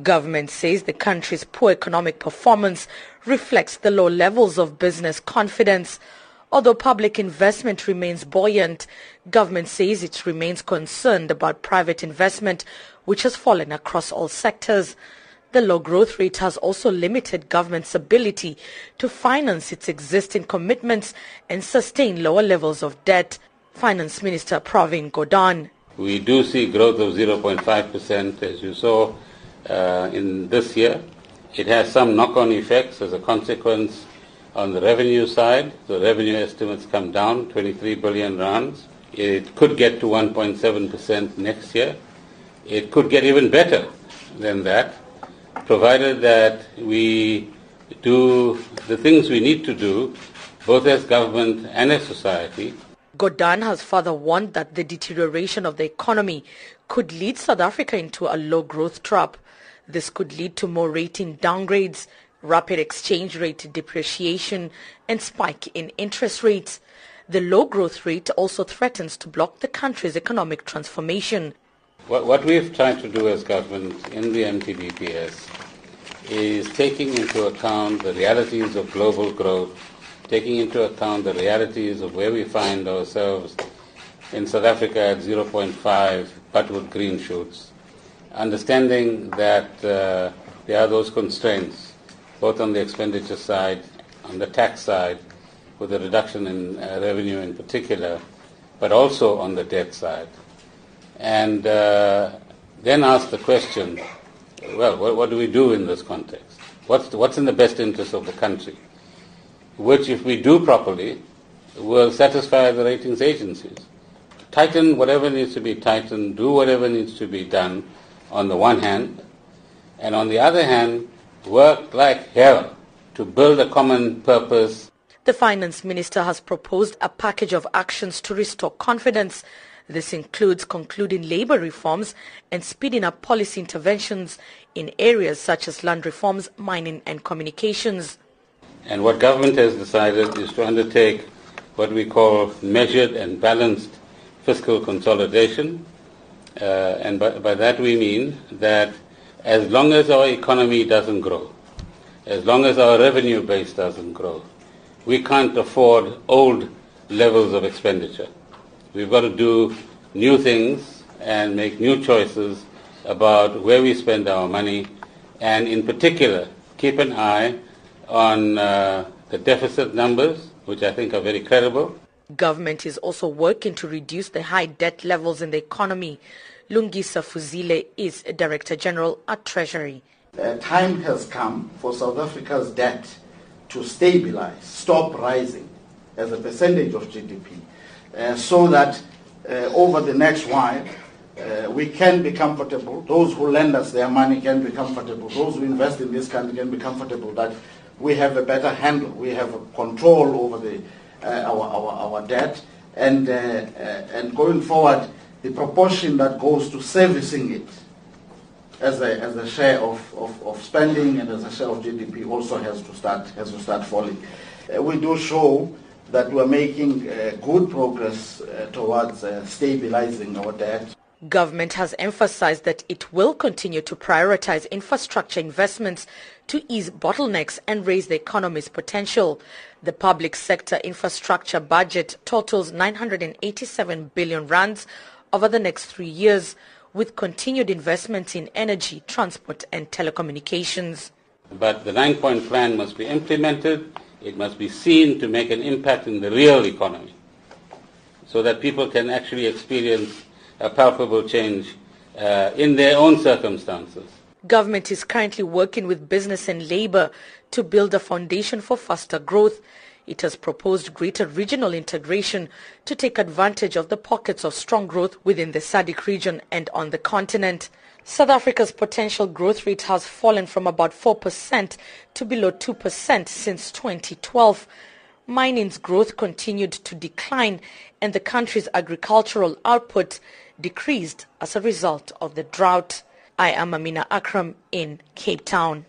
Government says the country's poor economic performance reflects the low levels of business confidence. Although public investment remains buoyant, government says it remains concerned about private investment, which has fallen across all sectors. The low growth rate has also limited government's ability to finance its existing commitments and sustain lower levels of debt. Finance Minister Pravin Gordhan. We do see growth of 0.5% as you saw uh, in this year. It has some knock-on effects as a consequence on the revenue side. The revenue estimates come down 23 billion rands. It could get to 1.7% next year. It could get even better than that, provided that we do the things we need to do, both as government and as society. Gordhan has further warned that the deterioration of the economy could lead South Africa into a low growth trap. This could lead to more rating downgrades, rapid exchange rate depreciation, and spike in interest rates. The low growth rate also threatens to block the country's economic transformation. What, we've tried to do as government in the MTBPS is taking into account the realities of global growth, taking into account the realities of where we find ourselves in South Africa at 0.5, but with green shoots understanding that uh, there are those constraints, both on the expenditure side, on the tax side, with the reduction in uh, revenue in particular, but also on the debt side. And uh, then ask the question, well, what, what, do we do in this context? What's, the, what's in the best interest of the country? Which, if we do properly, will satisfy the ratings agencies. Tighten whatever needs to be tightened, do whatever needs to be done, on the one hand, and on the other hand, work like hell to build a common purpose. The finance minister has proposed a package of actions to restore confidence. This includes concluding labor reforms and speeding up policy interventions in areas such as land reforms, mining and communications. And what government has decided is to undertake what we call measured and balanced fiscal consolidation uh, and by, by that we mean that as long as our economy doesn't grow, as long as our revenue base doesn't grow, we can't afford old levels of expenditure. We've got to do new things and make new choices about where we spend our money, and in particular, keep an eye on uh, the deficit numbers, which I think are very credible, Government is also working to reduce the high debt levels in the economy. Lungisa Fuzile is Director General at Treasury. The time has come for South Africa's debt to stabilize, stop rising as a percentage of GDP, uh, so that uh, over the next while uh, we can be comfortable. Those who lend us their money can be comfortable. Those who invest in this country can be comfortable that we have a better handle, we have control over the uh, our, our, our debt, and, uh, uh, and going forward, the proportion that goes to servicing it as a, as a share of, of, of spending and as a share of GDP also has to start, has to start falling. we do show that we are making uh, good progress uh, towards uh, stabilizing our debt. Government has emphasized that it will continue to prioritize infrastructure investments to ease bottlenecks and raise the economy's potential. The public sector infrastructure budget totals 987 billion rands over the next three years, with continued investments in energy, transport and telecommunications. But the nine-point plan must be implemented. It must be seen to make an impact in the real economy so that people can actually experience a palpable change uh, in their own circumstances. Government is currently working with business and labor to build a foundation for faster growth. It has proposed greater regional integration to take advantage of the pockets of strong growth within the SADC region and on the continent. South Africa's potential growth rate has fallen from about 4% to below 2% since 2012 mining's growth continued to decline and the country's agricultural output decreased as a result of the drought. I am Amina Accram in Cape Town.